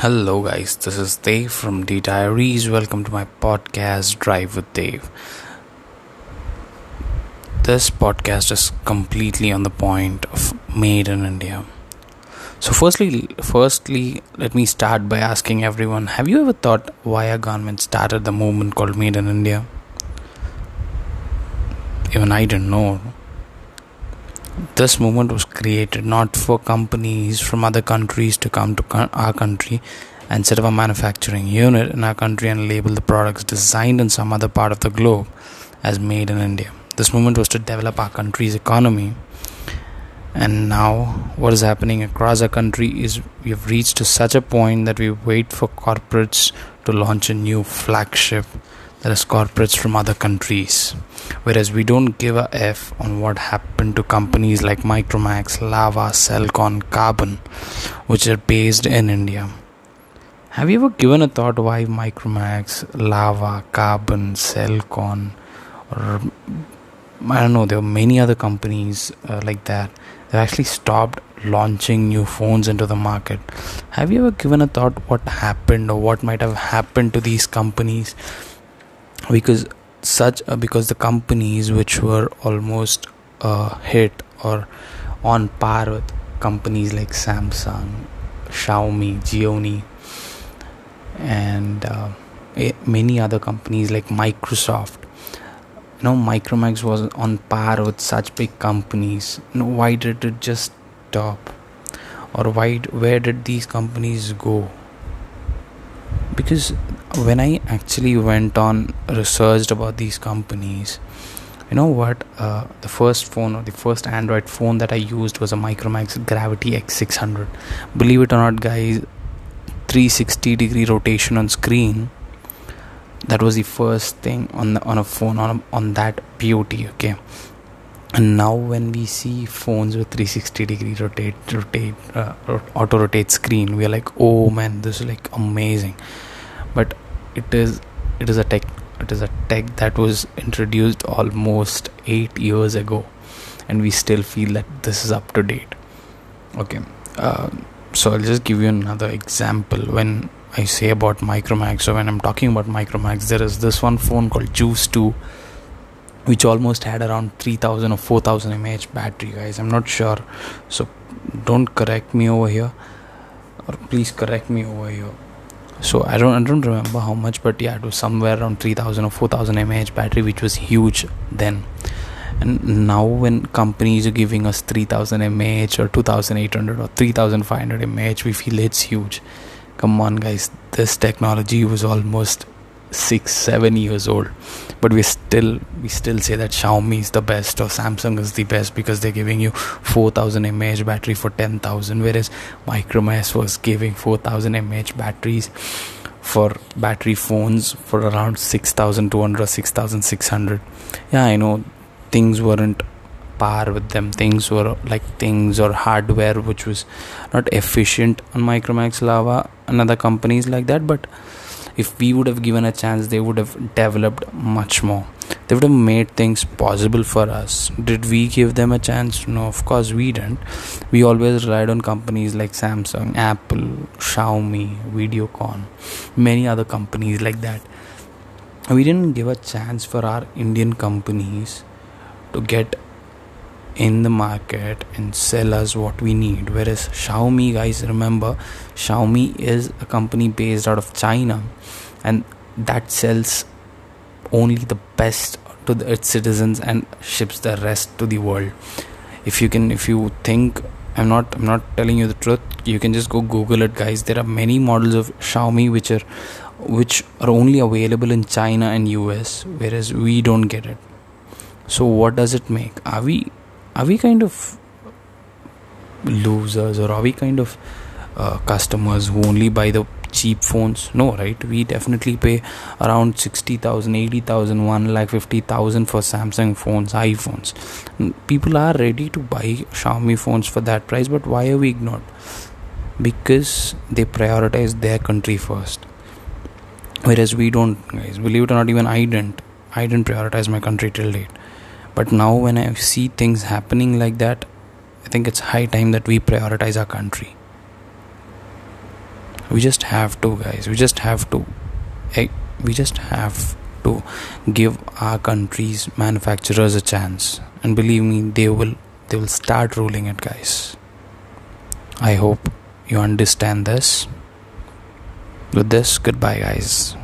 Hello, guys. This is Dave from D Diaries. Welcome to my podcast, Drive with Dave. This podcast is completely on the point of made in India. So, firstly, firstly, let me start by asking everyone: Have you ever thought why our government started the movement called Made in India? Even I didn't know this movement was created not for companies from other countries to come to our country and set up a manufacturing unit in our country and label the products designed in some other part of the globe as made in India. This movement was to develop our country's economy. And now, what is happening across our country is we have reached to such a point that we wait for corporates to launch a new flagship that is corporates from other countries. Whereas we don't give a f on what happened to companies like micromax lava Celkon Karbonn which are based in india. Have you ever given a thought why micromax lava Karbonn Celkon or i don't know there are many other companies uh, like that that actually stopped launching new phones into the market? Have you ever given a thought what happened or what might have happened to these companies because such uh, because the companies which were almost uh, hit or on par with companies like Samsung, Xiaomi, Xiaomi, and uh, many other companies like Microsoft. You know, Micromax was on par with such big companies. You know, why did it just stop? Or why? Where did these companies go? Because when I actually went on researched about these companies, you know what? Uh, the first phone or the first Android phone that I used was a Micromax Gravity X600. Believe it or not, guys, 360 degree rotation on screen. That was the first thing on the, on a phone on a, on that beauty. Okay, and now when we see phones with 360 degree rotate rotate uh, auto rotate screen, we are like, oh man, this is like amazing. But it is it is a tech it is a tech that was introduced almost 8 years ago. And we still feel that this is up to date. Okay uh, so i'll just give you another example. When i say about micromax so when i'm talking about micromax there is this one phone called juice 2 which almost had around 3000 or 4000 mAh battery guys. I'm not sure. So don't correct me over here. Or please correct me over here. So I don't I don't remember how much but yeah it was somewhere around 3000 or 4000 mAh battery which was huge then. And now when companies are giving us 3000 mAh or 2800 or 3500 mAh we feel it's huge. Come on guys. This technology was almost 6 7 years old. But we still we still say that Xiaomi is the best or Samsung is the best because they're giving you 4000 mAh battery for 10000 whereas Micromax was giving 4000 mAh batteries for battery phones for around 6200 or 6600 yeah i know things weren't par with them. Things were like things or hardware which was not efficient on micromax lava and other companies like that but if we would have given a chance they would have developed much more. They would have made things possible for us. Did we give them a chance? No of course we didn't. We always relied on companies like samsung apple xiaomi videocon many other companies like that. We didn't give a chance for our indian companies to get in the market and sell us what we need. Whereas xiaomi guys remember xiaomi is a company based out of china and that sells only the best to the, its citizens and ships the rest to the world. If you can if you think i'm not i'm not telling you the truth you can just go google it guys. There are many models of xiaomi which are which are only available in china and us whereas we don't get it. So what does it make? Are we are we kind of losers or are we kind of uh, customers who only buy the cheap phones? No right? We definitely pay around 60000 80000 1 lakh 50000 for samsung phones iphones. People are ready to buy xiaomi phones for that price but why are we ignored? Because they prioritize their country first. Whereas we don't guys. Believe it or not even i didn't. I didn't prioritize my country till date but now when i see things happening like that i think it's high time that we prioritize our country. We just have to guys. We just have to eh, we just have to give our country's manufacturers a chance. And believe me they will they will start ruling it guys. I hope you understand this. With this goodbye guys